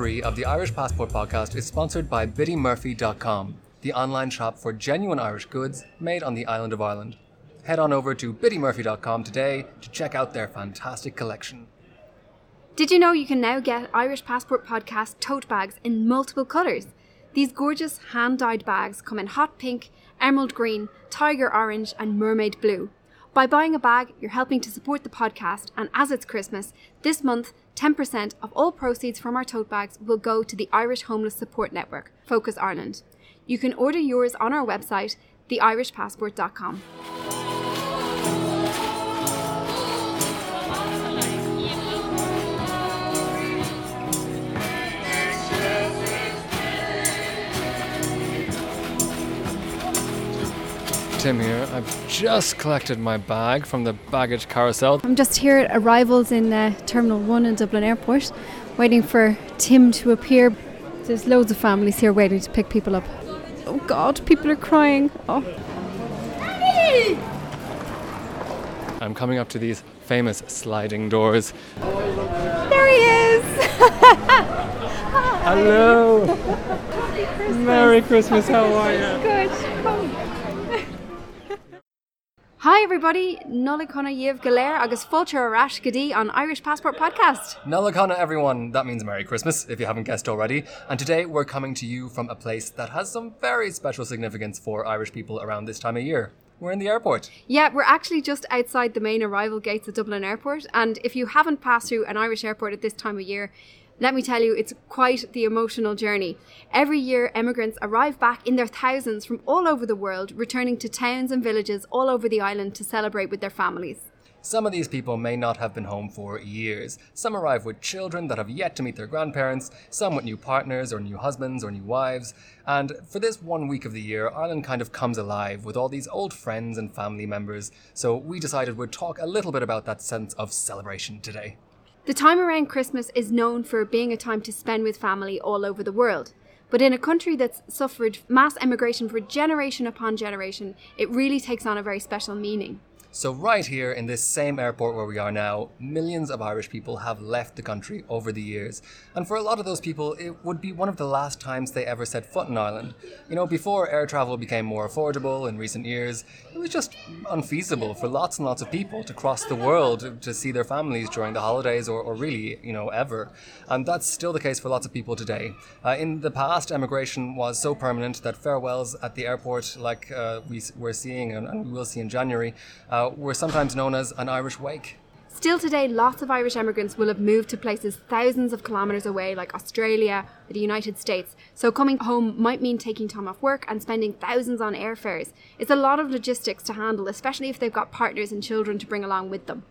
3 of the Irish Passport podcast is sponsored by BiddyMurphy.com, the online shop for genuine Irish goods made on the island of Ireland. Head on over to BiddyMurphy.com today to check out their fantastic collection. Did you know you can now get Irish Passport Podcast tote bags in multiple colours? These gorgeous hand dyed bags come in hot pink, emerald green, tiger orange, and mermaid blue. By buying a bag, you're helping to support the podcast, and as it's Christmas, this month, 10% of all proceeds from our tote bags will go to the Irish Homeless Support Network, Focus Ireland. You can order yours on our website, theirishpassport.com. Tim here. I've just collected my bag from the baggage carousel. I'm just here at arrivals in uh, Terminal 1 in Dublin Airport, waiting for Tim to appear. There's loads of families here waiting to pick people up. Oh God, people are crying. Oh. I'm coming up to these famous sliding doors. There he is! Hello! Merry Christmas, how are you? Good. Hi everybody, Nola Conna Yiv Galer agus Fulcher Arash Gadi on Irish Passport Podcast. Nalakana, everyone. That means Merry Christmas, if you haven't guessed already. And today we're coming to you from a place that has some very special significance for Irish people around this time of year. We're in the airport. Yeah, we're actually just outside the main arrival gates at Dublin Airport, and if you haven't passed through an Irish airport at this time of year, let me tell you, it's quite the emotional journey. Every year, emigrants arrive back in their thousands from all over the world, returning to towns and villages all over the island to celebrate with their families. Some of these people may not have been home for years. Some arrive with children that have yet to meet their grandparents, some with new partners or new husbands or new wives. And for this one week of the year, Ireland kind of comes alive with all these old friends and family members. So we decided we'd talk a little bit about that sense of celebration today. The time around Christmas is known for being a time to spend with family all over the world. But in a country that's suffered mass emigration for generation upon generation, it really takes on a very special meaning. So, right here in this same airport where we are now, millions of Irish people have left the country over the years. And for a lot of those people, it would be one of the last times they ever set foot in Ireland. You know, before air travel became more affordable in recent years, it was just unfeasible for lots and lots of people to cross the world to see their families during the holidays or, or really, you know, ever. And that's still the case for lots of people today. Uh, in the past, emigration was so permanent that farewells at the airport, like uh, we, we're seeing and, and we will see in January, uh, Uh, were sometimes known as an Irish wake. Still today, lots of Irish emigrants will have moved to places thousands of kilometres away, like Australia or the United States. So coming home might mean taking time off work and spending thousands on airfares. It's a lot of logistics to handle, especially if they've got partners and children to bring along with them.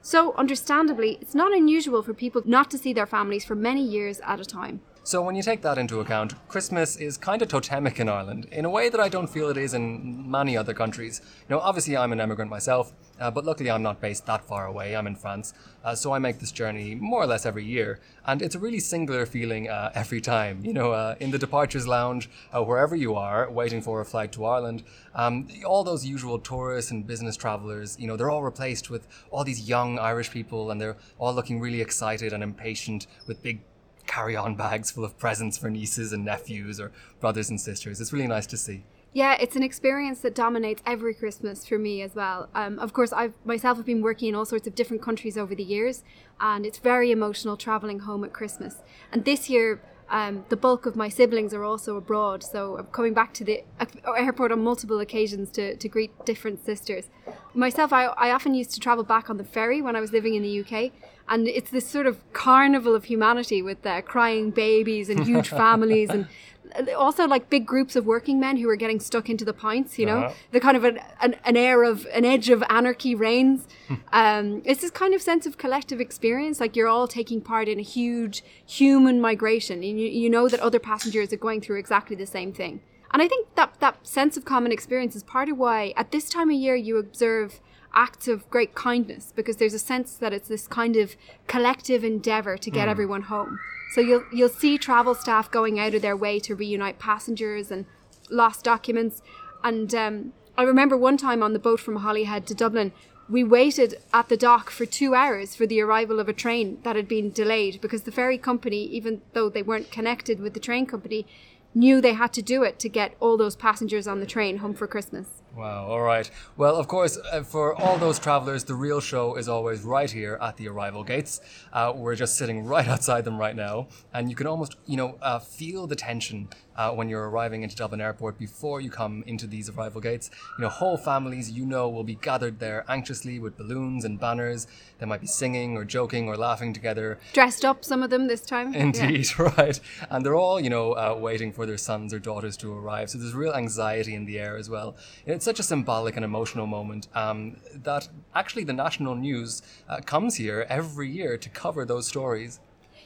So, understandably, it's not unusual for people not to see their families for many years at a time. So when you take that into account, Christmas is kind of totemic in Ireland in a way that I don't feel it is in many other countries. You know, obviously I'm an immigrant myself, uh, but luckily I'm not based that far away. I'm in France, uh, so I make this journey more or less every year, and it's a really singular feeling uh, every time. You know, uh, in the departures lounge, uh, wherever you are, waiting for a flight to Ireland, um, all those usual tourists and business travelers, you know, they're all replaced with all these young Irish people, and they're all looking really excited and impatient with big carry on bags full of presents for nieces and nephews or brothers and sisters. It's really nice to see. Yeah, it's an experience that dominates every Christmas for me as well. Um, of course, I've myself have been working in all sorts of different countries over the years, and it's very emotional traveling home at Christmas. And this year, um, the bulk of my siblings are also abroad, so I'm coming back to the airport on multiple occasions to, to greet different sisters. Myself, I, I often used to travel back on the ferry when I was living in the UK, and it's this sort of carnival of humanity with uh, crying babies and huge families and also like big groups of working men who are getting stuck into the pints. You know, Uh-huh. the kind of an, an, an air of an edge of anarchy reigns. um, it's this kind of sense of collective experience, like you're all taking part in a huge human migration, and you, you know that other passengers are going through exactly the same thing. And I think that that sense of common experience is part of why at this time of year you observe acts of great kindness because there's a sense that it's this kind of collective endeavor to get everyone home. So you'll you'll see travel staff going out of their way to reunite passengers and lost documents. And um, I remember one time on the boat from Holyhead to Dublin, we waited at the dock for two hours for the arrival of a train that had been delayed because the ferry company, even though they weren't connected with the train company, knew they had to do it to get all those passengers on the train home for Christmas. Wow, all right. Well, of course, uh, for all those travelers, the real show is always right here at the arrival gates. Uh, we're just sitting right outside them right now, and you can almost, you know, uh, feel the tension uh, when you're arriving into Dublin Airport before you come into these arrival gates. You know, whole families you know will be gathered there anxiously with balloons and banners. They might be singing or joking or laughing together. Dressed up, some of them this time. Yeah. Indeed, right. And they're all, you know, uh, waiting for their sons or daughters to arrive. So there's real anxiety in the air as well. And it's such a symbolic and emotional moment um, that actually the national news uh, comes here every year to cover those stories.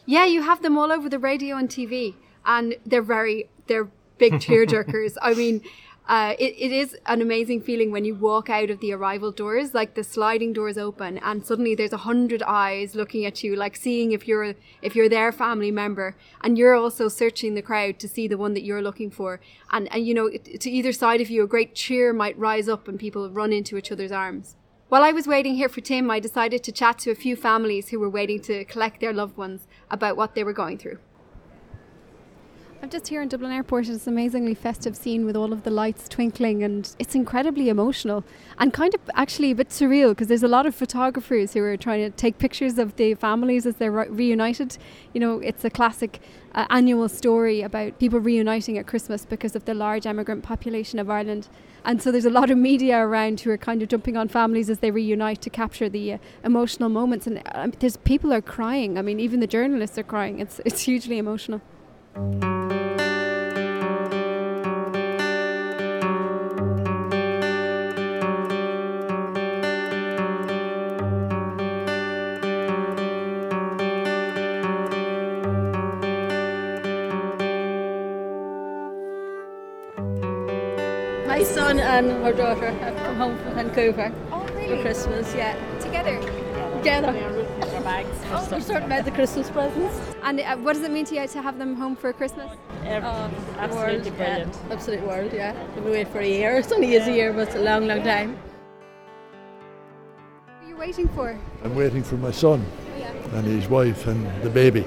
Yeah, you have them all over the radio and TV, and they're very they're big tearjerkers. I mean, uh, it, it is an amazing feeling when you walk out of the arrival doors, like the sliding doors open, and suddenly there's a hundred eyes looking at you, like seeing if you're if you're their family member, and you're also searching the crowd to see the one that you're looking for, and and you know it- to either side of you, a great cheer might rise up, and people run into each other's arms. While I was waiting here for Tim, I decided to chat to a few families who were waiting to collect their loved ones about what they were going through. I'm just here in Dublin Airport. It's an amazingly festive scene with all of the lights twinkling, and it's incredibly emotional and kind of actually a bit surreal because there's a lot of photographers who are trying to take pictures of the families as they're re- reunited. You know, it's a classic uh, annual story about people reuniting at Christmas because of the large emigrant population of Ireland. And so there's a lot of media around who are kind of jumping on families as they reunite to capture the uh, emotional moments. And um, there's people are crying. I mean, even the journalists are crying. It's it's hugely emotional. My son and her daughter have come home from Vancouver oh, for Christmas, yeah. Together. Together. Oh, they're sorting out the Christmas presents. And uh, what does it mean to you to have them home for Christmas? Um, absolutely world, brilliant. Yeah, absolute world, yeah. They've been waiting for a year. It's only is a year, but it's a long, long time. What are you waiting for? I'm waiting for my son and his wife and the baby.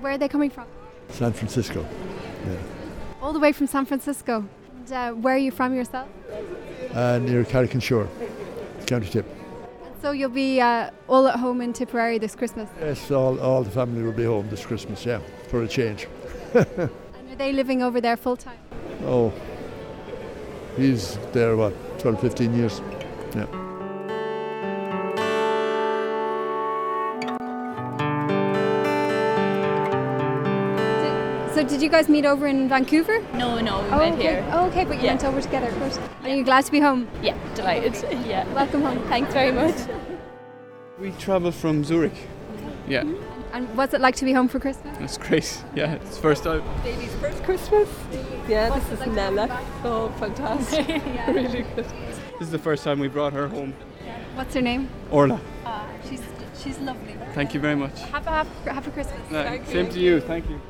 Where are they coming from? San Francisco. Yeah. All the way from San Francisco. And uh, where are you from yourself? Uh, near Carrick-on-Suir, County Tip. So you'll be uh, all at home in Tipperary this Christmas. Yes, all, all the family will be home this Christmas, yeah, for a change. And are they living over there full time? Oh, he's there, what, 12, 15 years? Yeah. So did you guys meet over in Vancouver? No, no, we Oh, met okay. here. Oh, okay, but you Yeah. went over together, of course. Are you glad to be home? Yeah, delighted. Yeah. Welcome home. Thanks very much. We travel from Zurich. Yeah, And what's it like to be home for Christmas? It's great. Yeah, it's first time. Baby's first Christmas. Yeah, this is Nella. Oh, fantastic. really good. This is the first time we brought her home. What's her name? Orla, She's she's lovely. thank you very much. Have a happy, happy Christmas. Uh, same to you, thank you.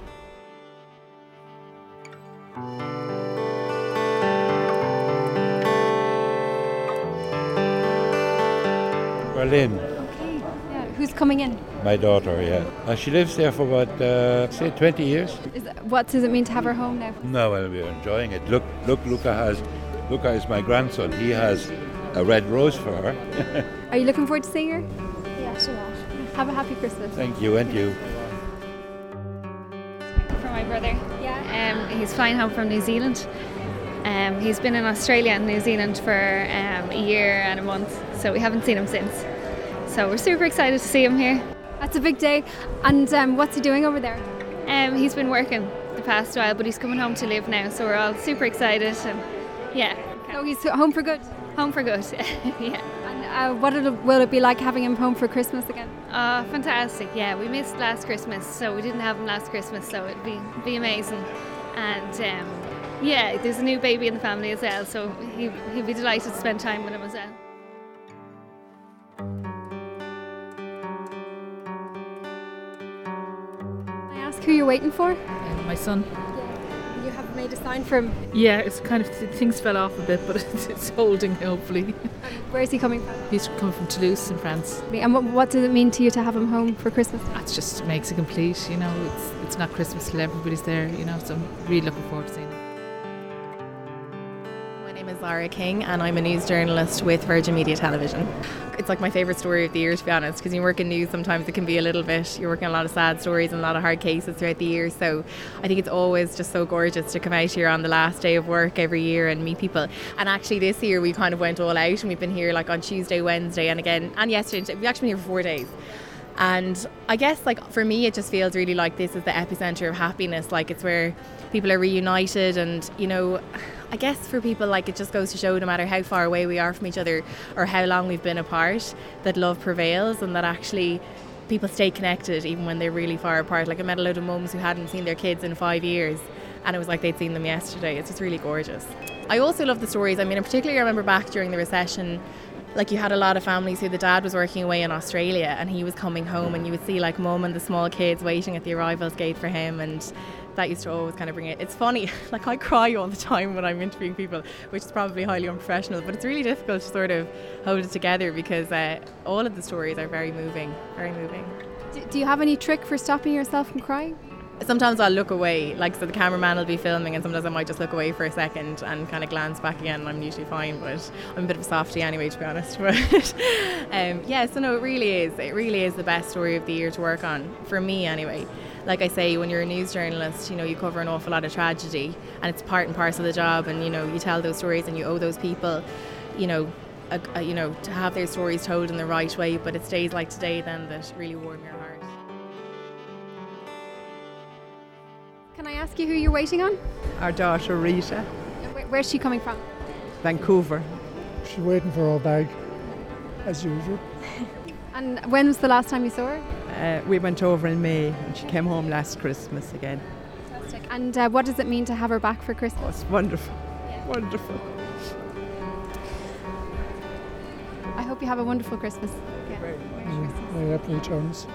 Berlin, Okay. Yeah. Who's coming in? my daughter, yeah. Uh, she lives there for about, uh, say, 20 years. Is that, what does it mean to have her home now? No, well, we're enjoying it. Look, look, Luca has, Luca is my grandson. He has a red rose for her. Are you looking forward to seeing her? Yeah, so much. Have a happy Christmas. Thank you, and you. He's flying home from New Zealand. Um, he's been in Australia and New Zealand for um, a year and a month, so we haven't seen him since. So we're super excited to see him here. That's a big day. And um, what's he doing over there? Um, he's been working. The past while, but he's coming home to live now, so we're all super excited. And yeah, So he's home for good. home for good. yeah. And uh, what will it, will it be like having him home for Christmas again? Uh, fantastic. Yeah, we missed last Christmas, so we didn't have him last Christmas, so it'd be be amazing. And um, yeah, there's a new baby in the family as well, so he he'd be delighted to spend time with him as well. Can I ask who you're waiting for? And my son. A sign for him. Yeah, it's kind of things fell off a bit, but it's, it's holding. Hopefully, um, Where is he coming from? he's coming from Toulouse in France. And what, what does it mean to you to have him home for Christmas? That just makes it complete. You know, it's it's not Christmas till everybody's there. You know, so I'm really looking forward to seeing it. Zara King, and I'm a news journalist with Virgin Media Television. It's like my favourite story of the year, to be honest, because you work in news, sometimes it can be a little bit, you're working a lot of sad stories and a lot of hard cases throughout the year. So I think it's always just so gorgeous to come out here on the last day of work every year and meet people. And actually, this year we kind of went all out, and we've been here like on Tuesday, Wednesday, and again, and yesterday. We've actually been here for four days. And I guess, like, for me, it just feels really like this is the epicenter of happiness. Like, it's where people are reunited, and, you know, I guess for people, like, it just goes to show no matter how far away we are from each other or how long we've been apart, that love prevails and that actually people stay connected even when they're really far apart. Like, I met a load of mums who hadn't seen their kids in five years, and it was like they'd seen them yesterday. It's just really gorgeous. I also love the stories. I mean, in particular, I remember back during the recession like you had a lot of families who the dad was working away in Australia and he was coming home and you would see like mum and the small kids waiting at the arrivals gate for him and that used to always kind of bring it it's funny like I cry all the time when I'm interviewing people which is probably highly unprofessional but it's really difficult to sort of hold it together because uh, all of the stories are very moving very moving Do, do you have any trick for stopping yourself from crying? Sometimes I'll look away, like so the cameraman will be filming, and sometimes I might just look away for a second and kind of glance back again, and I'm usually fine. But I'm a bit of a softy anyway, to be honest. But um, yeah, so no, it really is. It really is the best story of the year to work on for me, anyway. Like I say, when you're a news journalist, you know you cover an awful lot of tragedy, and it's part and parcel of the job. And you know you tell those stories, and you owe those people, you know. A, a, you know, to have their stories told in the right way, but it's days like today then that really warm your heart. Can I ask you who you're waiting on? Our daughter Rita, Where, where's she coming from? Vancouver. She's waiting for her bag, as usual. And when was the last time you saw her? Uh, we went over in May and she came home last Christmas again. Fantastic. And uh, what does it mean to have her back for Christmas? It's wonderful, wonderful. I hope you have a wonderful Christmas. Yeah. Mm, My happy returns.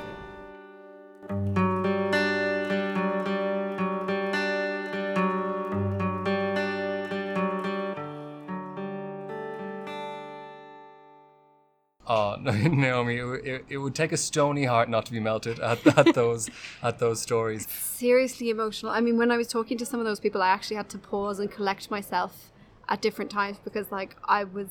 Oh, Naomi, it, it, it would take a stony heart not to be melted at, at those at those stories. Seriously emotional. I mean, when I was talking to some of those people, I actually had to pause and collect myself at different times because, like, I was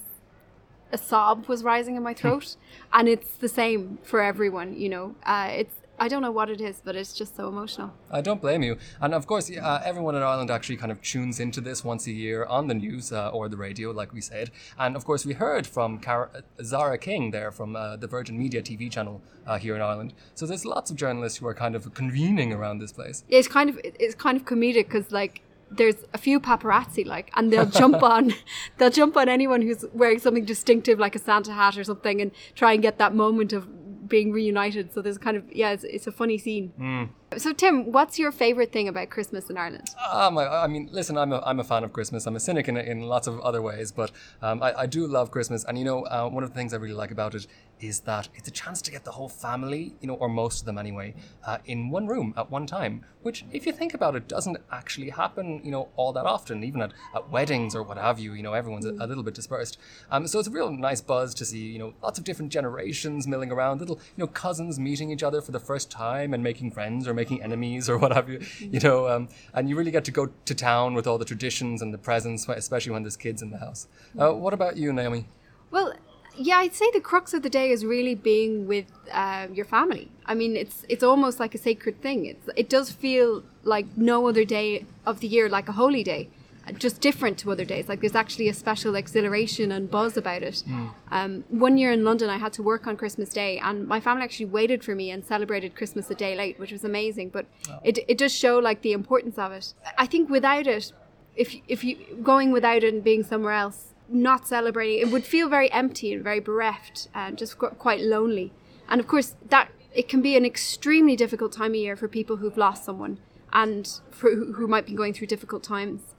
a sob was rising in my throat, and it's the same for everyone. You know, uh, it's I don't know what it is, but it's just so emotional. I don't blame you. And of course, uh, everyone in Ireland actually kind of tunes into this once a year on the news uh, or the radio, like we said. And of course, we heard from Car- Zara King there from uh, the Virgin Media TV channel uh, here in Ireland. So there's lots of journalists who are kind of convening around this place. It's kind of it's kind of comedic because like there's a few paparazzi like and they'll jump on they'll jump on anyone who's wearing something distinctive like a santa hat or something and try and get that moment of being reunited so there's kind of yeah it's, it's a funny scene Mm. So tim what's your favorite thing about christmas in ireland Um, I, I mean, listen, I'm a, I'm a fan of Christmas. I'm a cynic in, in lots of other ways, but um, I, I do love Christmas. And, you know, uh, one of the things I really like about it is that it's a chance to get the whole family, you know, or most of them anyway, uh, in one room at one time, which, if you think about it, doesn't actually happen, you know, all that often, even at, at weddings or what have you, you know, everyone's a, a little bit dispersed. Um, so it's a real nice buzz to see, you know, lots of different generations milling around, little, you know, cousins meeting each other for the first time and making friends or making enemies or what have you, you know, um, and you really get to go to town with all the traditions and the presents, especially when there's kids in the house. Uh, what about you, Naomi? well yeah i'd say the crux of the day is really being with uh, your family i mean it's it's almost like a sacred thing it's it does feel like no other day of the year like a holy day just different to other days. Like there's actually a special exhilaration and buzz about it. Um, one year in London, I had to work on Christmas Day, and my family actually waited for me and celebrated Christmas a day late, which was amazing. But it it does show like the importance of it. I think without it, if if you going without it and being somewhere else, not celebrating, it would feel very empty and very bereft and just qu- quite lonely. And of course, that it can be an extremely difficult time of year for people who've lost someone and for who who might be going through difficult times.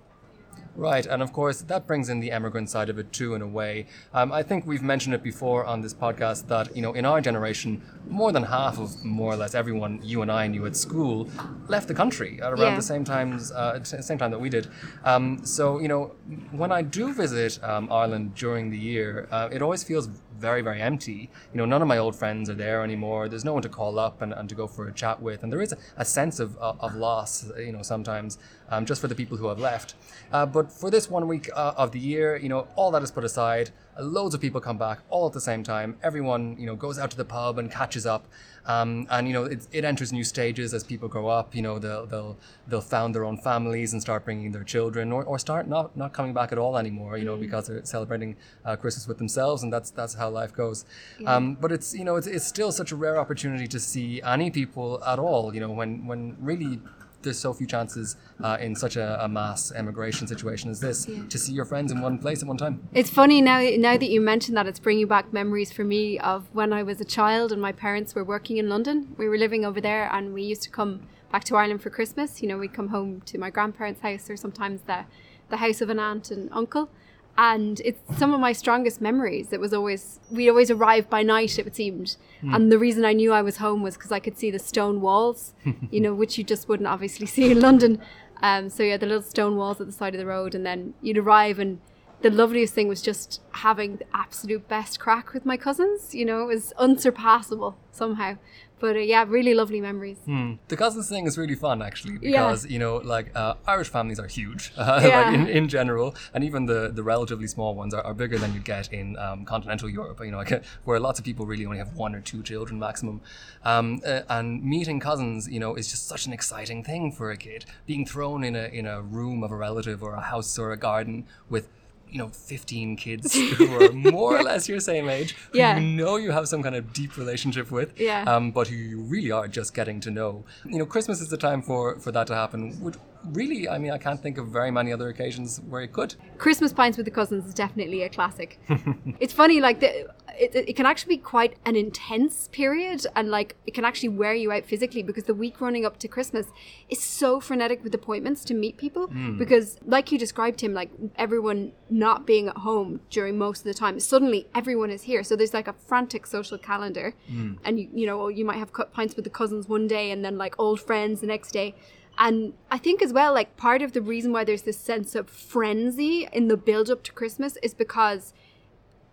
Right, and of course, that brings in the emigrant side of it too, in a way. Um, I think we've mentioned it before on this podcast that, you know, in our generation, more than half of more or less everyone you and I knew at school left the country at around Yeah. the same times, uh, same time that we did. Um, so, you know, when I do visit um, Ireland during the year, uh, it always feels very, very empty. You know, none of my old friends are there anymore. There's no one to call up and, and to go for a chat with. And there is a, a sense of, of, of loss, you know, sometimes um, just for the people who have left. Uh, but for this one week uh, of the year, you know, all that is put aside. Uh, loads of people come back all at the same time. Everyone, you know, goes out to the pub and catches up. Um, and you know, it, it enters new stages as people grow up. You know, they'll they'll they'll found their own families and start bringing their children, or, or start not not coming back at all anymore. You know, Mm. because they're celebrating uh, Christmas with themselves, and that's that's how life goes. Yeah. Um, but it's you know it's, it's still such a rare opportunity to see any people at all. You know, when when really there's so few chances uh, in such a, a mass emigration situation as this Yeah. to see your friends in one place at one time. It's funny now. Now that you mention that, it's bringing back memories for me of when I was a child and my parents were working in London. We were living over there, and we used to come back to Ireland for Christmas. You know, we'd come home to my grandparents' house or sometimes the the house of an aunt and uncle. And it's some of my strongest memories. It was always we always arrived by night. It seemed, Hmm. and the reason I knew I was home was because I could see the stone walls, you know, which you just wouldn't obviously see in London. Um, so yeah, the little stone walls at the side of the road, and then you'd arrive, and the loveliest thing was just having the absolute best crack with my cousins. You know, it was unsurpassable somehow. But uh, yeah, really lovely memories. Hmm. The cousins thing is really fun, actually, Yeah. because you know, like uh, Irish families are huge, uh, Yeah. like in, in general, and even the, the relatively small ones are, are bigger than you'd get in um, continental Europe. You know, like, where lots of people really only have one or two children maximum. Um, uh, and meeting cousins, you know, is just such an exciting thing for a kid. Being thrown in a in a room of a relative or a house or a garden with you know, 15 kids who are more or less your same age, who Yeah. you know you have some kind of deep relationship with, Yeah. um, but who you really are just getting to know. You know, Christmas is the time for, for that to happen. Would really, I mean, I can't think of very many other occasions where it could. Christmas pints with the cousins is definitely a classic. it's funny, like the, it, it can actually be quite an intense period, and like it can actually wear you out physically because the week running up to Christmas is so frenetic with appointments to meet people. Mm. Because, like you described, him, like everyone not being at home during most of the time, suddenly everyone is here. So there's like a frantic social calendar, Mm. and you you know you might have cut pints with the cousins one day, and then like old friends the next day. And I think as well, like part of the reason why there's this sense of frenzy in the build up to Christmas is because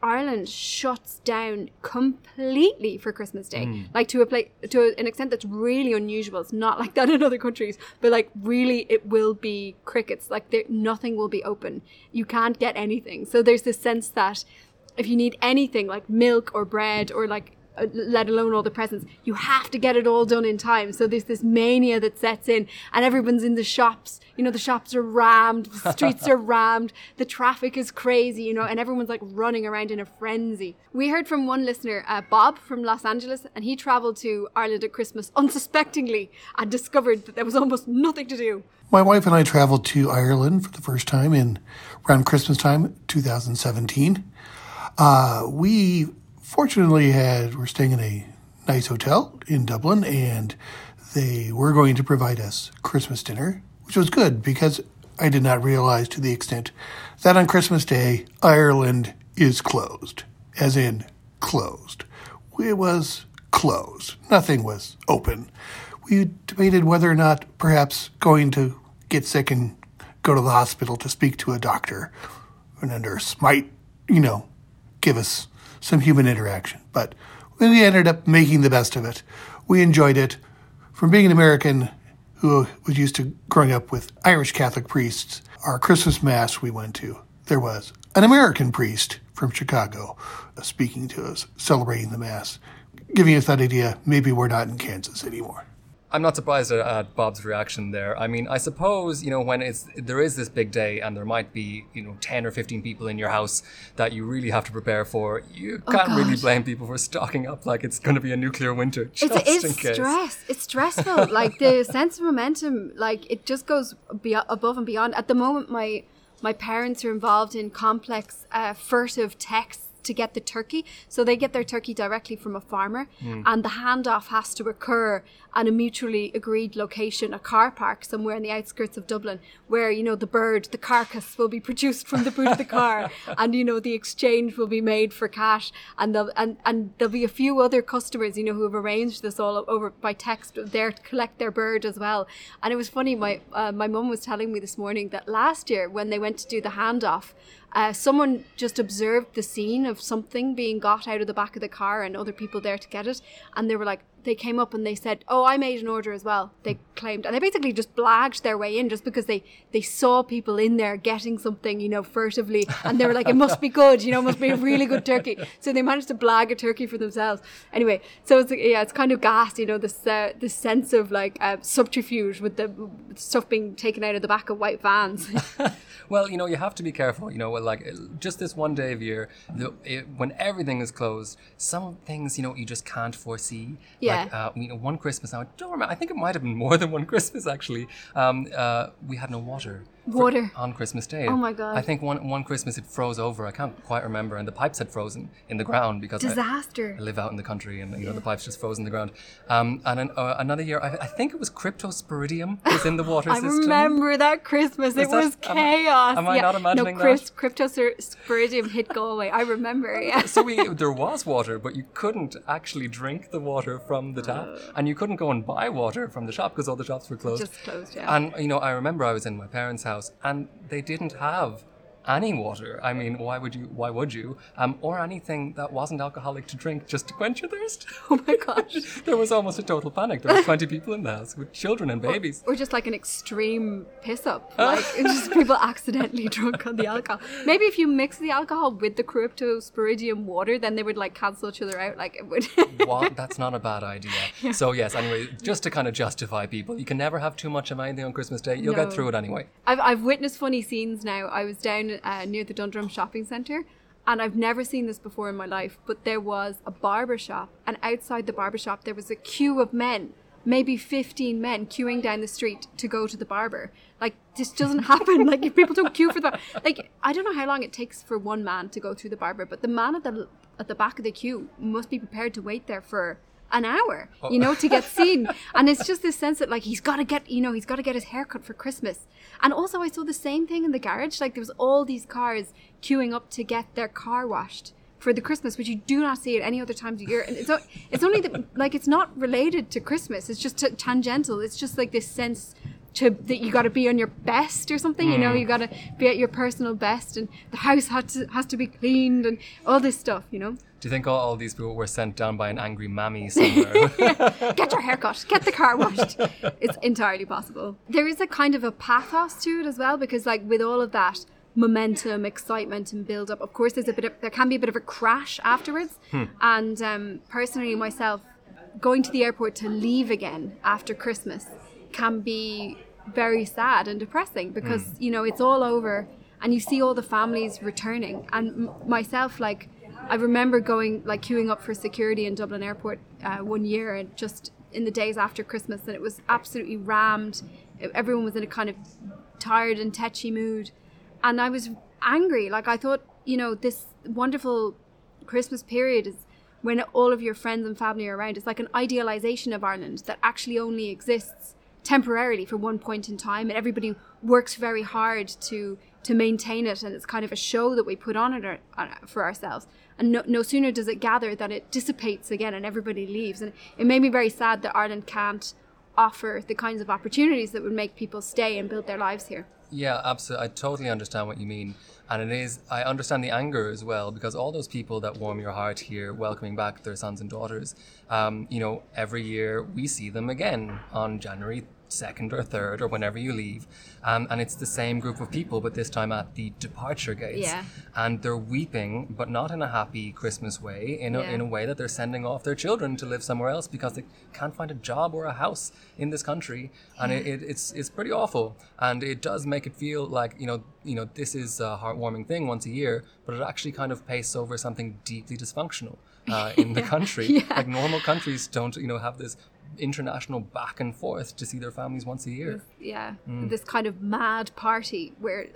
Ireland shuts down completely for Christmas Day, Mm. like to a place to an extent that's really unusual. It's not like that in other countries, but like really, it will be crickets. Like there, nothing will be open. You can't get anything. So there's this sense that if you need anything like milk or bread or like let alone all the presents. You have to get it all done in time. So there's this mania that sets in and everyone's in the shops. You know the shops are rammed the streets are rammed the traffic is crazy you know and everyone's like running around in a frenzy. We heard from one listener uh, bob from los angeles and he traveled to ireland at christmas unsuspectingly and discovered that there was almost nothing to do. My wife and I traveled to Ireland for the first time in around Christmas time, 2017. Uh, we fortunately had were staying in a nice hotel in Dublin, and they were going to provide us Christmas dinner, which was good because I did not realize to the extent that on Christmas Day Ireland is closed, as in closed. It was closed. Nothing was open. We debated whether or not perhaps going to get sick and go to the hospital to speak to a doctor and a nurse might, you know, give us some human interaction. But we ended up making the best of it. We enjoyed it. From being an American who was used to growing up with Irish Catholic priests, our Christmas Mass we went to, there was an American priest from Chicago uh, speaking to us, celebrating the Mass, giving us that idea maybe we're not in Kansas anymore. I'm not surprised at, at Bob's reaction there. I mean, I suppose you know when it's there is this big day and there might be you know ten or fifteen people in your house that you really have to prepare for. You Oh, can't really blame people for stocking up like it's going to be a nuclear winter just it's case. stress. It's stressful. like the sense of momentum, like it just goes be- above and beyond. At the moment, my my parents are involved in complex, uh, furtive texts to get the turkey. So they get their turkey directly from a farmer, Mm. and the handoff has to occur at a mutually agreed location, a car park somewhere in the outskirts of Dublin, where you know the bird, the carcass, will be produced from the boot of the car, and you know the exchange will be made for cash, and there'll, and and there'll be a few other customers, you know, who have arranged this all over by text there to collect their bird as well. And it was funny. My uh, my mum was telling me this morning that last year when they went to do the handoff. Uh, someone just observed the scene of something being got out of the back of the car and other people there to get it. And they were like, they came up and they said, "Oh, I made an order as well." They claimed, and they basically just blagged their way in just because they they saw people in there getting something, you know, furtively, and they were like, "It must be good, you know, it must be a really good turkey." So they managed to blag a turkey for themselves. Anyway, so it's yeah, it's kind of gas, you know, this uh, this sense of like uh, subterfuge with the stuff being taken out of the back of white vans. Well, you know, you have to be careful. You know, like just this one day of year, the, it, when everything is closed, some things you know you just can't foresee. Like, Yeah. uh, you know, one Christmas. I don't remember. I think it might have been more than one Christmas actually. Um, uh, we had no water. For- Water. on Christmas Day. Oh my God. I think one one Christmas it froze over. I can't quite remember, and the pipes had frozen in the ground because I- Disaster. I, live out in the country, and you know the pipes just froze in the ground. Um, and an, uh, another year, I, I think it was cryptosporidium was in the water I system. I remember that Christmas. Was it that- was am I- chaos. am I not imagining no, that? Cryptosporidium hit Galway. I remember. Yeah. so we there was water, but you couldn't actually drink the water from the tap, and you couldn't go and buy water from the shop because all the shops were closed. Just closed, yeah. And you know, I remember I was in my parents' house, and they didn't have any water. I mean, why would you? Why would you? Um, or anything that wasn't alcoholic to drink just to quench your thirst. Oh my gosh! there was almost a total panic. There were twenty people in the house with children and babies. Or just like an extreme piss up, like it's just people accidentally drunk on the alcohol. Maybe if you mix the alcohol with the cryptosporidium water, then they would like cancel each other out. Like it would. what? That's not a bad idea. So yes, anyway, just to kind of justify people, you can never have too much of anything on Christmas Day. You'll No. get through it anyway. I've, I've witnessed funny scenes now. I was down uh, near the Dundrum shopping centre and I've never seen this before in my life, but there was a barber shop and outside the barber shop there was a queue of men, maybe 15 men queuing down the street to go to the barber. Like this doesn't happen. like if people don't queue for the like I don't know how long it takes for one man to go through the barber, but the man at the at the back of the queue must be prepared to wait there for an hour, you know, to get seen. and it's just this sense that like he's got to get, you know, he's got to get his hair cut for Christmas. And also, I saw the same thing in the garage. Like there was all these cars queuing up to get their car washed for the Christmas, which you do not see at any other times of year. And it's it's only the, like it's not related to Christmas. It's just t- tangential. It's just like this sense. To, that you got to be on your best or something, you know, Mm. you got to be at your personal best, and the house has to has to be cleaned, and all this stuff, you know. Do you think all, all these people were sent down by an angry mammy somewhere? get your hair cut, get the car washed. It's entirely possible. There is a kind of a pathos to it as well, because like with all of that momentum, excitement, and build up, of course, there's a bit of there can be a bit of a crash afterwards. Hmm. And um, personally, myself, going to the airport to leave again after Christmas can be very sad and depressing because Mm. you know it's all over and you see all the families returning and m- myself like i remember going like queuing up for security in dublin airport uh, one year and just in the days after christmas and it was absolutely rammed. Everyone was in a kind of tired and tetchy mood. And i was angry. Like i thought you know this wonderful christmas period is when all of your friends and family are around. It's like an idealization of ireland that actually only exists temporarily for one point in time and everybody works very hard to to maintain it and it's kind of a show that we put on it on, for ourselves and no, no sooner does it gather than it dissipates again and everybody leaves and it made me very sad that ireland can't offer the kinds of opportunities that would make people stay and build their lives here Yeah, absolutely. I totally understand what you mean. And it is, I understand the anger as well, because all those people that warm your heart here, welcoming back their sons and daughters, um, you know, every year we see them again on January 2nd or 3rd or whenever you leave. Um, and it's the same group of people, but this time at the departure gates. Yeah. And they're weeping, but not in a happy Christmas way, in a, Yeah. in a way that they're sending off their children to live somewhere else because they can't find a job or a house in this country. And it, it, it's, it's pretty awful. And it does make it feel like, you know, you know, this is a heartwarming thing once a year, but it actually kind of pastes over something deeply dysfunctional uh, in the country. Yeah. Like normal countries don't, you know, have this international back and forth to see their families once a year. yeah Mm. this kind of mad party where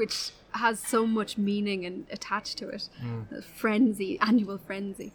which has so much meaning and attached to it Mm. A frenzy annual frenzy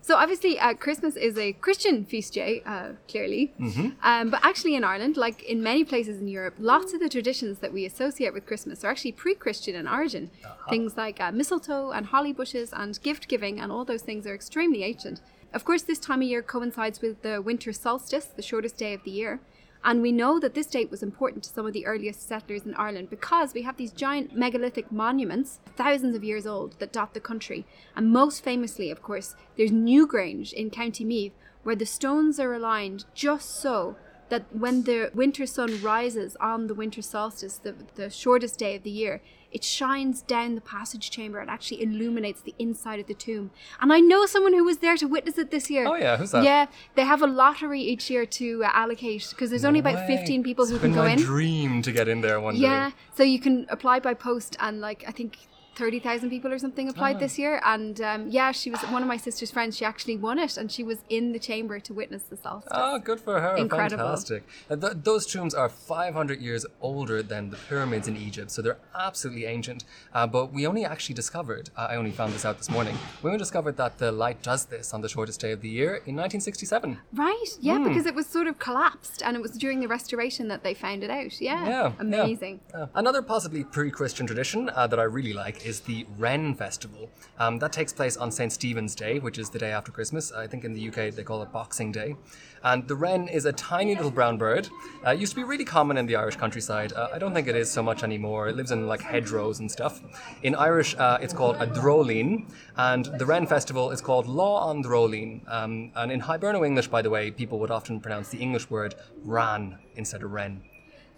so obviously uh, christmas is a christian feast day uh, clearly Mhm. um, but actually in ireland like in many places in europe lots of the traditions that we associate with christmas are actually pre-christian in origin things like uh, mistletoe and holly bushes and gift giving and all those things are extremely ancient of course this time of year coincides with the winter solstice the shortest day of the year and we know that this date was important to some of the earliest settlers in Ireland because we have these giant megalithic monuments, thousands of years old, that dot the country. And most famously, of course, there's Newgrange in County Meath, where the stones are aligned just so that when the winter sun rises on the winter solstice, the, the shortest day of the year, it shines down the passage chamber and actually illuminates the inside of the tomb. And I know someone who was there to witness it this year. Oh, yeah, who's that? Yeah, they have a lottery each year to uh, allocate because there's only about way. 15 people who can go my in. dream to get in there one Yeah, day. Yeah, so you can apply by post, and like I think 30,000 people or something applied Ah. this year. And um, yeah, she was one of my sister's friends. She actually won it, and she was in the chamber to witness the solstice. Oh, good for her. Incredible. Fantastic. Uh, th- those tombs are 500 years older than the pyramids in Egypt, so they're absolutely ancient. Uh, but we only actually discovered, uh, I only found this out this morning, we only discovered that the light does this on the shortest day of the year in 1967. Right, yeah, Hmm. because it was sort of collapsed, and it was during the restoration that they found it out. Yeah, Yeah, yeah. amazing. Uh, another possibly pre-Christian tradition uh, that I really like is the Wren Festival. Um, that takes place on St. Stephen's Day, which is the day after Christmas. I think in the UK they call it Boxing Day. And the wren is a tiny little brown bird. Uh, it used to be really common in the Irish countryside. Uh, I don't think it is so much anymore. It lives in like hedgerows and stuff. In Irish, uh, it's called a dreoilín, and the Wren Festival is called Lá an Dreoilín. Um, and in Hiberno English, by the way, people would often pronounce the English word ran instead of wren.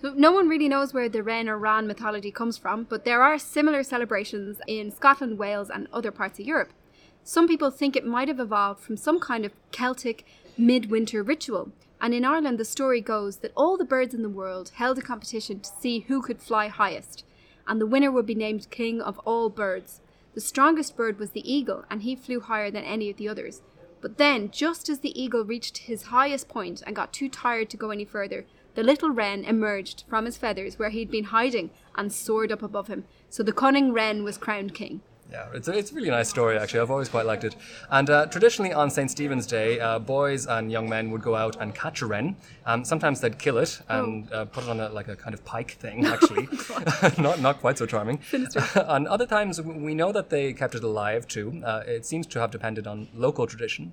So no one really knows where the Ren or Ran mythology comes from, but there are similar celebrations in Scotland, Wales, and other parts of Europe. Some people think it might have evolved from some kind of Celtic midwinter ritual. And in Ireland, the story goes that all the birds in the world held a competition to see who could fly highest, and the winner would be named king of all birds. The strongest bird was the eagle, and he flew higher than any of the others. But then, just as the eagle reached his highest point and got too tired to go any further, the little wren emerged from his feathers where he'd been hiding and soared up above him. So the cunning wren was crowned king. Yeah, it's a, it's a really nice story, actually. I've always quite liked it. And uh, traditionally on St. Stephen's Day, uh, boys and young men would go out and catch a wren. Um, sometimes they'd kill it and uh, put it on a, like a kind of pike thing, actually. not, not quite so charming. and other times, we know that they kept it alive too. Uh, it seems to have depended on local tradition.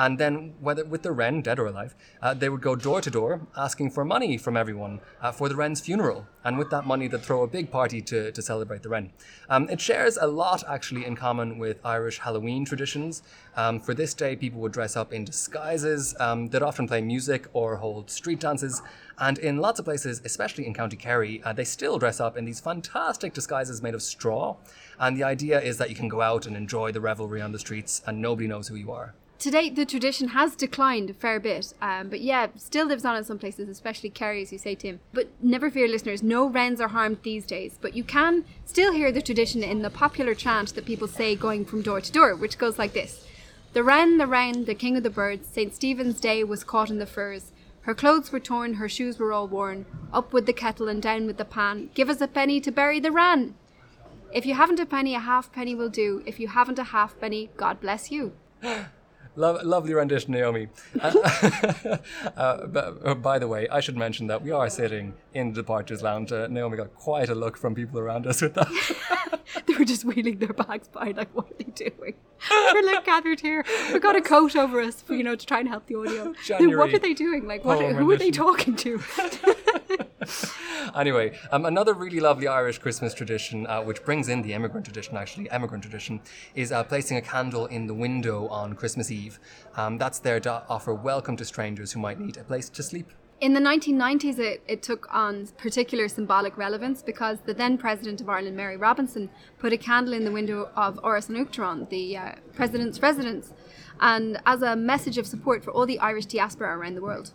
And then, whether with the wren, dead or alive, uh, they would go door to door asking for money from everyone uh, for the wren's funeral. And with that money, they'd throw a big party to, to celebrate the wren. Um, it shares a lot, actually, in common with Irish Halloween traditions. Um, for this day, people would dress up in disguises. Um, they'd often play music or hold street dances. And in lots of places, especially in County Kerry, uh, they still dress up in these fantastic disguises made of straw. And the idea is that you can go out and enjoy the revelry on the streets and nobody knows who you are. Today, the tradition has declined a fair bit, um, but yeah, still lives on in some places, especially Kerry, as you say, Tim. But never fear, listeners, no wrens are harmed these days. But you can still hear the tradition in the popular chant that people say going from door to door, which goes like this The wren, the wren, the king of the birds, St. Stephen's Day was caught in the furs. Her clothes were torn, her shoes were all worn. Up with the kettle and down with the pan. Give us a penny to bury the wren. If you haven't a penny, a half penny will do. If you haven't a half penny, God bless you. Lo- lovely rendition, Naomi. Uh, uh, uh, by the way, I should mention that we are sitting in the departures lounge. Uh, Naomi got quite a look from people around us with that. they were just wheeling their bags by, like, what are they doing? We're like gathered here. We've got a coat over us, you know, to try and help the audio. January what are they doing? Like, what? poem Who are they talking to? anyway, um, another really lovely Irish Christmas tradition, uh, which brings in the immigrant tradition, actually, emigrant tradition, is uh, placing a candle in the window on Christmas Eve. Um, that's there to offer welcome to strangers who might need a place to sleep. In the 1990s, it, it took on particular symbolic relevance because the then President of Ireland, Mary Robinson, put a candle in the window of Áras an Uachtaráin, the uh, President's residence, and as a message of support for all the Irish diaspora around the world.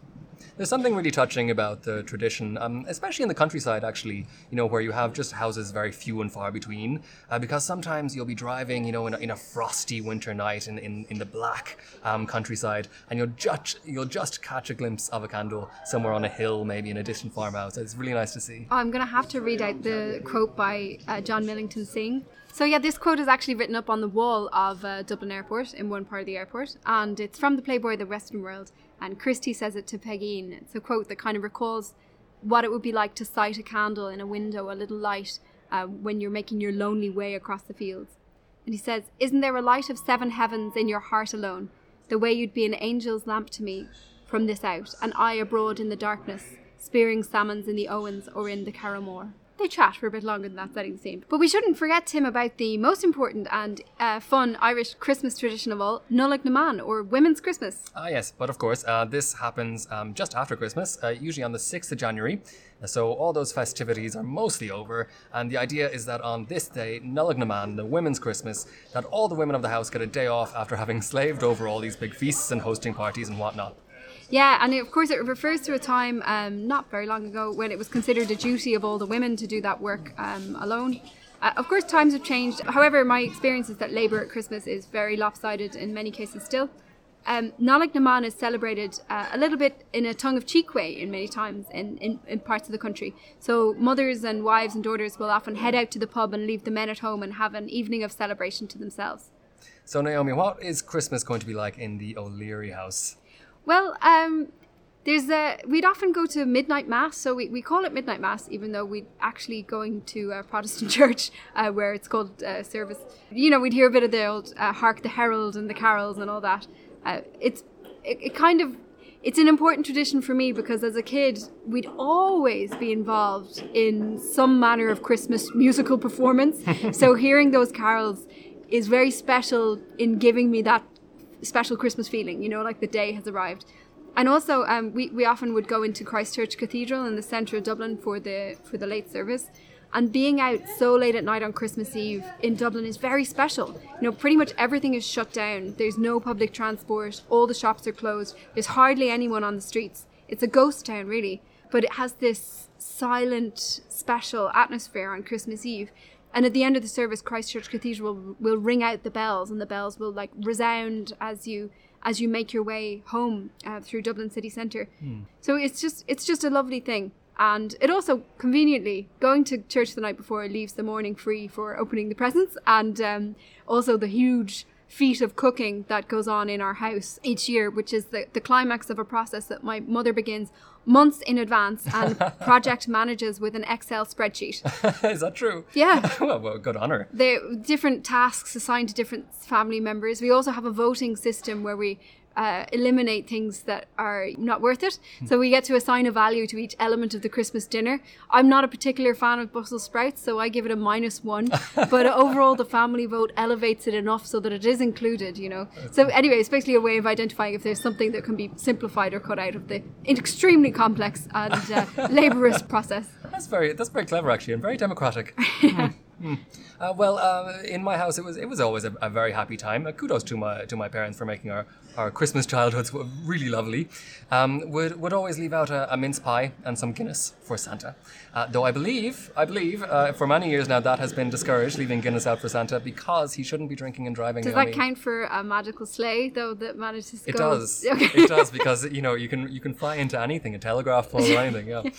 There's something really touching about the tradition, um, especially in the countryside, actually, you know, where you have just houses very few and far between. Uh, because sometimes you'll be driving, you know, in a, in a frosty winter night in, in, in the black um, countryside, and you'll just, you'll just catch a glimpse of a candle somewhere on a hill, maybe in a distant farmhouse. It's really nice to see. I'm going to have to read out the quote by uh, John Millington Synge. So yeah, this quote is actually written up on the wall of uh, Dublin Airport in one part of the airport, and it's from the Playboy of The Western World. And Christie says it to Pegeen. It's a quote that kind of recalls what it would be like to sight a candle in a window, a little light, uh, when you're making your lonely way across the fields. And he says, "Isn't there a light of seven heavens in your heart alone, the way you'd be an angel's lamp to me from this out, and I abroad in the darkness, spearing salmons in the Owens or in the Carrowmore?" They chat for a bit longer than that, setting scene. But we shouldn't forget, Tim, about the most important and uh, fun Irish Christmas tradition of all, Nollaig na mBan, or Women's Christmas. Ah, yes, but of course, uh, this happens um, just after Christmas, uh, usually on the 6th of January. So all those festivities are mostly over, and the idea is that on this day, Nollaig na mBan, the Women's Christmas, that all the women of the house get a day off after having slaved over all these big feasts and hosting parties and whatnot. Yeah, and of course, it refers to a time um, not very long ago when it was considered a duty of all the women to do that work um, alone. Uh, of course, times have changed. However, my experience is that labour at Christmas is very lopsided in many cases still. Um, Nollaig na mBan is celebrated uh, a little bit in a tongue of cheek way in many times in, in, in, parts of the country. So mothers and wives and daughters will often head out to the pub and leave the men at home and have an evening of celebration to themselves. So Naomi, what is Christmas going to be like in the O'Leary house? Well, um, there's a we'd often go to midnight mass, so we, we call it midnight mass, even though we'd actually going to a Protestant church uh, where it's called uh, service. You know, we'd hear a bit of the old uh, "Hark the Herald" and the carols and all that. Uh, it's it, it kind of it's an important tradition for me because as a kid we'd always be involved in some manner of Christmas musical performance. so hearing those carols is very special in giving me that special Christmas feeling, you know, like the day has arrived. And also, um, we, we often would go into Christchurch Cathedral in the centre of Dublin for the for the late service. And being out so late at night on Christmas Eve in Dublin is very special. You know, pretty much everything is shut down. There's no public transport. All the shops are closed. There's hardly anyone on the streets. It's a ghost town, really. But it has this silent, special atmosphere on Christmas Eve. And at the end of the service, Christchurch Cathedral will, will ring out the bells, and the bells will like resound as you as you make your way home uh, through Dublin city centre. Hmm. So it's just it's just a lovely thing. And it also conveniently going to church the night before leaves the morning free for opening the presents, and um, also the huge feat of cooking that goes on in our house each year, which is the, the climax of a process that my mother begins months in advance and project manages with an Excel spreadsheet. is that true? Yeah. well, well, good honor. The different tasks assigned to different family members. We also have a voting system where we uh, eliminate things that are not worth it. So we get to assign a value to each element of the Christmas dinner. I'm not a particular fan of Brussels sprouts, so I give it a minus one. but overall, the family vote elevates it enough so that it is included, you know. So anyway, it's basically a way of identifying if there's something that can be simplified or cut out of the extremely complex and uh, laborious process. That's very that's very clever actually and very democratic. Mm. Uh, well, uh, in my house, it was it was always a, a very happy time. Uh, kudos to my to my parents for making our, our Christmas childhoods really lovely. Um, would would always leave out a, a, mince pie and some Guinness for Santa. Uh, though I believe I believe uh, for many years now that has been discouraged, leaving Guinness out for Santa because he shouldn't be drinking and driving. Does that count for a magical sleigh though that manages to It go? does. it does because you know you can you can fly into anything, a telegraph pole or anything. Yeah.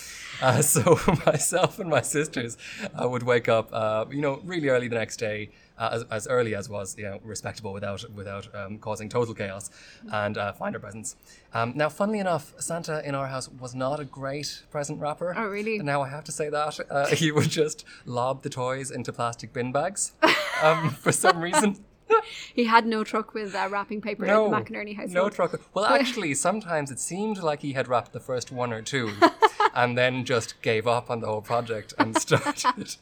Uh, so myself and my sisters uh, would wake up, uh, you know, really early the next day, uh, as, as early as was, you know, respectable without without um, causing total chaos, and uh, find our presents. Um, now, funnily enough, Santa in our house was not a great present wrapper. Oh, really? Now I have to say that uh, he would just lob the toys into plastic bin bags um, for some reason. he had no truck with uh, wrapping paper No, in the McInerney household. no truck. Well, actually, sometimes it seemed like he had wrapped the first one or two, and then just gave up on the whole project and started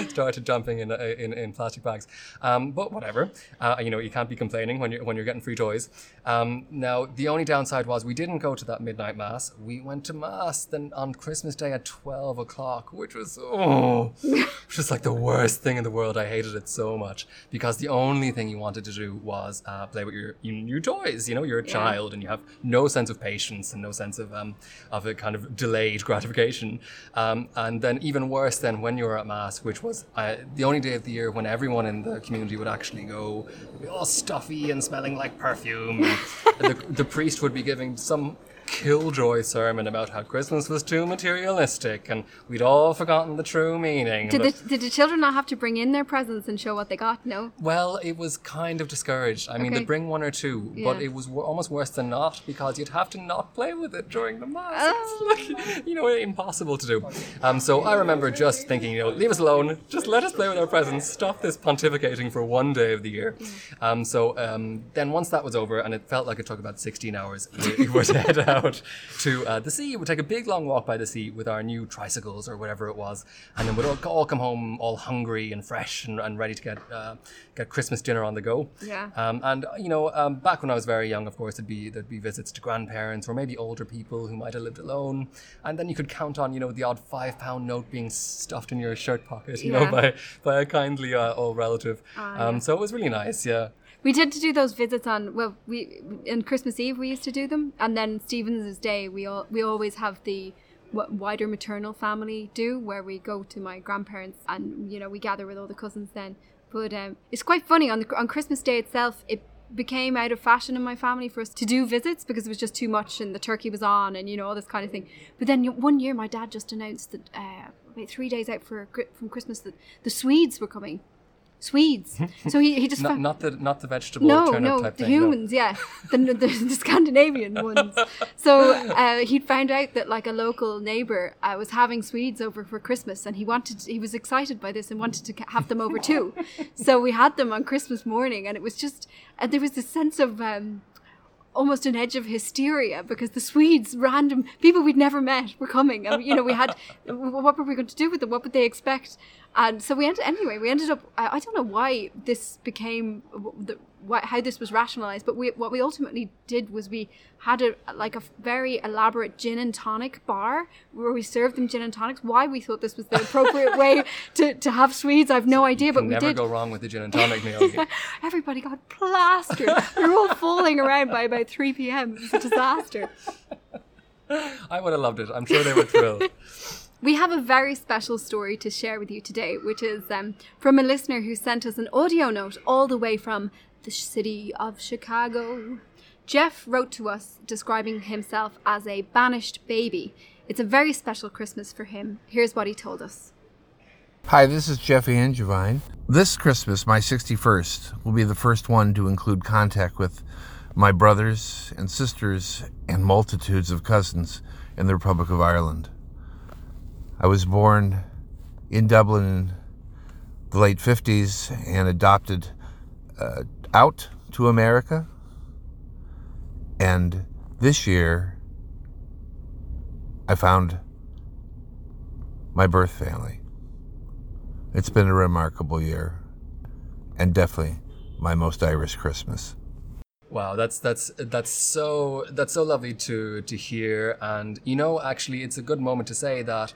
started jumping in, uh, in in plastic bags. Um, but whatever, uh, you know, you can't be complaining when you're when you're getting free toys. Um, now, the only downside was we didn't go to that midnight mass. We went to mass then on Christmas Day at twelve o'clock, which was oh, was like the worst thing in the world. I hated it so much because the only thing you wanted to do was uh, play with your your new toys. You know, you're a Yeah. child and you have no sense of patience and no sense of um, of a kind of delayed gratification. Um, and then even worse than when you were at mass, which was uh, the only day of the year when everyone in the community would actually go, all stuffy and smelling like perfume. And the, the priest would be giving some killjoy sermon about how Christmas was too materialistic and we'd all forgotten the true meaning. Did the, did the children not have to bring in their presents and show what they got? No. well, it was kind of discouraged. I mean, Okay. they'd bring one or two, Yeah. but it was w- almost worse than not because you'd have to not play with it during the mass. Oh. It's like, you know, impossible to do. Um, so I remember just thinking, you know, leave us alone. Just let us play with our presents. Stop this pontificating for one day of the year. Um, so um, then once that was over, and it felt like it took about 16 hours, we were to head out to uh, the sea. We'd take a big long walk by the sea with our new tricycles or whatever it was, and then we'd all, all come home all hungry and fresh and, and ready to get uh, get Christmas dinner on the go. Yeah. Um, and you know, um, back when I was very young, of course, there'd be there'd be visits to grandparents or maybe older people who might have lived alone, and then you could count on you know the odd five pound note being stuffed in your shirt pocket, you know, by by a kindly uh, old relative. Ah, um, yeah. So it was really nice, yeah. We did to do those visits on well, we on Christmas Eve we used to do them, and then Stephen's Day we all we always have the wider maternal family do, where we go to my grandparents and you know we gather with all the cousins then. But um, it's quite funny on the on Christmas Day itself. It became out of fashion in my family for us to do visits because it was just too much and the turkey was on and you know all this kind of thing. But then one year my dad just announced that uh, about three days out for from Christmas that the Swedes were coming. Swedes. So he, he just not, found- not the not the vegetable no, turnip no, type the thing. no. humans, yeah, the, the, the Scandinavian ones. So uh, he'd found out that like a local neighbor uh, was having Swedes over for Christmas, and he wanted, he was excited by this and wanted to have them over too. so we had them on Christmas morning, and it was just, and there was this sense of. Um, almost an edge of hysteria because the Swedes, random people we'd never met, were coming. And, you know, we had, what were we going to do with them? What would they expect? And so we ended, anyway, we ended up, I, I don't know why this became, the, why, how this was rationalized, but we, what we ultimately did was we had a, like a very elaborate gin and tonic bar where we served them gin and tonics. Why we thought this was the appropriate way to, to have Swedes, I've no idea, but we never did. go wrong with the gin and tonic meal. Everybody got plastered. we were all falling around by about 3 p.m. It was a disaster. I would have loved it. I'm sure they were thrilled. We have a very special story to share with you today, which is um, from a listener who sent us an audio note all the way from the city of Chicago. Jeff wrote to us describing himself as a banished baby. It's a very special Christmas for him. Here's what he told us. Hi, this is Jeff Angevine. This Christmas, my 61st, will be the first one to include contact with my brothers and sisters and multitudes of cousins in the Republic of Ireland. I was born in Dublin in the late 50s and adopted uh, out to America. And this year, I found my birth family. It's been a remarkable year, and definitely my most Irish Christmas. Wow, that's that's that's so that's so lovely to to hear, and you know, actually, it's a good moment to say that.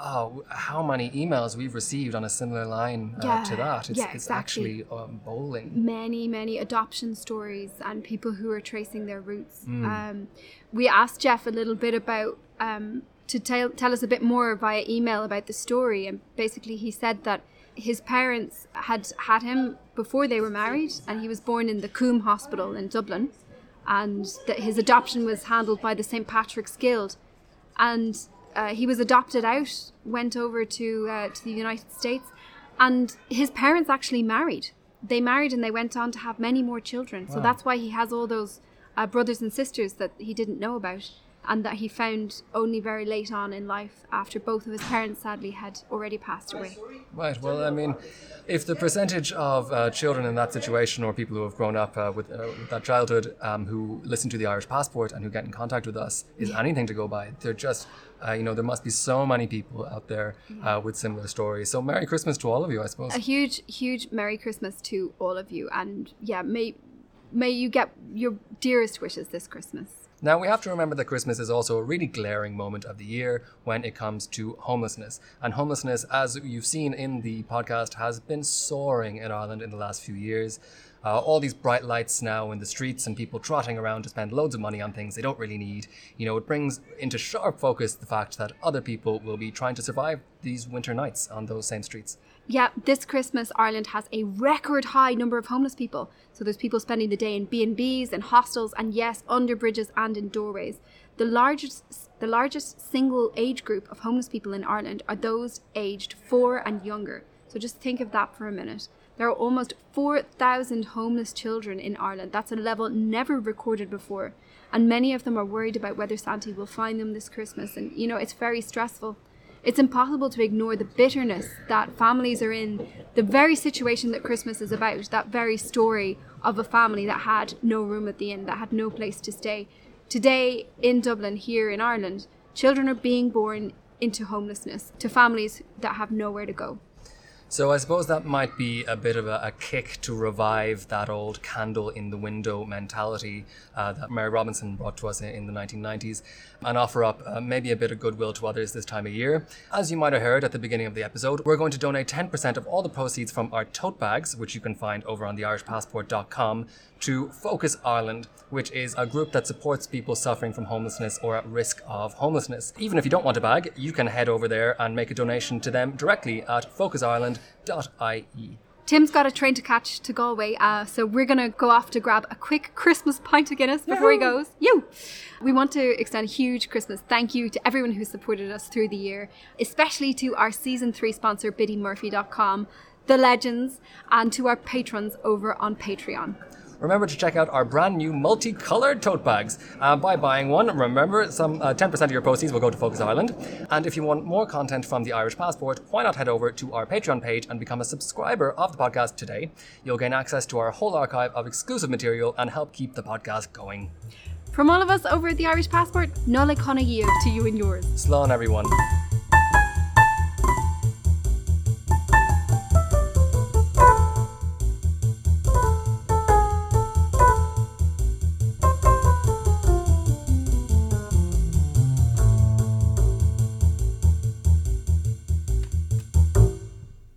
Oh, how many emails we've received on a similar line uh, Yeah, to that? It's, yeah, it's exactly. actually um, bowling. many, many adoption stories and people who are tracing their roots. Mm. Um, we asked Jeff a little bit about um, to tell tell us a bit more via email about the story, and basically he said that his parents had had him before they were married, and he was born in the Coombe Hospital in Dublin, and that his adoption was handled by the St Patrick's Guild, and uh, he was adopted out, went over to uh, to the United States, and his parents actually married. They married and they went on to have many more children. So that's why he has all those uh, brothers and sisters that he didn't know about. And that he found only very late on in life after both of his parents sadly had already passed away. Right. Well, I mean, if the percentage of uh, children in that situation or people who have grown up uh, with, uh, with, that childhood um, who listen to the Irish passport and who get in contact with us is anything to go by, they're just, uh, you know, there must be so many people out there uh, with similar stories. So, Merry Christmas to all of you, I suppose. A huge, huge Merry Christmas to all of you. And yeah, may, may you get your dearest wishes this Christmas. Now, we have to remember that Christmas is also a really glaring moment of the year when it comes to homelessness. And homelessness, as you've seen in the podcast, has been soaring in Ireland in the last few years. Uh, all these bright lights now in the streets and people trotting around to spend loads of money on things they don't really need. You know, it brings into sharp focus the fact that other people will be trying to survive these winter nights on those same streets. Yeah, this Christmas Ireland has a record high number of homeless people. So there's people spending the day in B&Bs and hostels and yes, under bridges and in doorways. The largest the largest single age group of homeless people in Ireland are those aged 4 and younger. So just think of that for a minute. There are almost 4,000 homeless children in Ireland. That's a level never recorded before. And many of them are worried about whether Santa will find them this Christmas. And, you know, it's very stressful. It's impossible to ignore the bitterness that families are in, the very situation that Christmas is about, that very story of a family that had no room at the inn, that had no place to stay. Today in Dublin, here in Ireland, children are being born into homelessness to families that have nowhere to go. So I suppose that might be a bit of a, a, kick to revive that old candle in the window mentality uh, that Mary Robinson brought to us in, in the 1990s and offer up uh, maybe a bit of goodwill to others this time of year. As you might have heard at the beginning of the episode, we're going to donate 10% of all the proceeds from our tote bags, which you can find over on theirishpassport.com, to Focus Ireland, which is a group that supports people suffering from homelessness or at risk of homelessness. Even if you don't want a bag, you can head over there and make a donation to them directly at focusireland.ie. Tim's got a train to catch to Galway, uh, so we're going to go off to grab a quick Christmas pint of Guinness before he goes. You! We want to extend a huge Christmas thank you to everyone who supported us through the year, especially to our season three sponsor, BiddyMurphy.com, the legends, and to our patrons over on Patreon remember to check out our brand new multicolored tote bags. Uh, by buying one, remember some uh, 10% of your proceeds will go to Focus Ireland. And if you want more content from the Irish Passport, why not head over to our Patreon page and become a subscriber of the podcast today? You'll gain access to our whole archive of exclusive material and help keep the podcast going. From all of us over at the Irish Passport, Nola Conagio to you and yours. Slán everyone.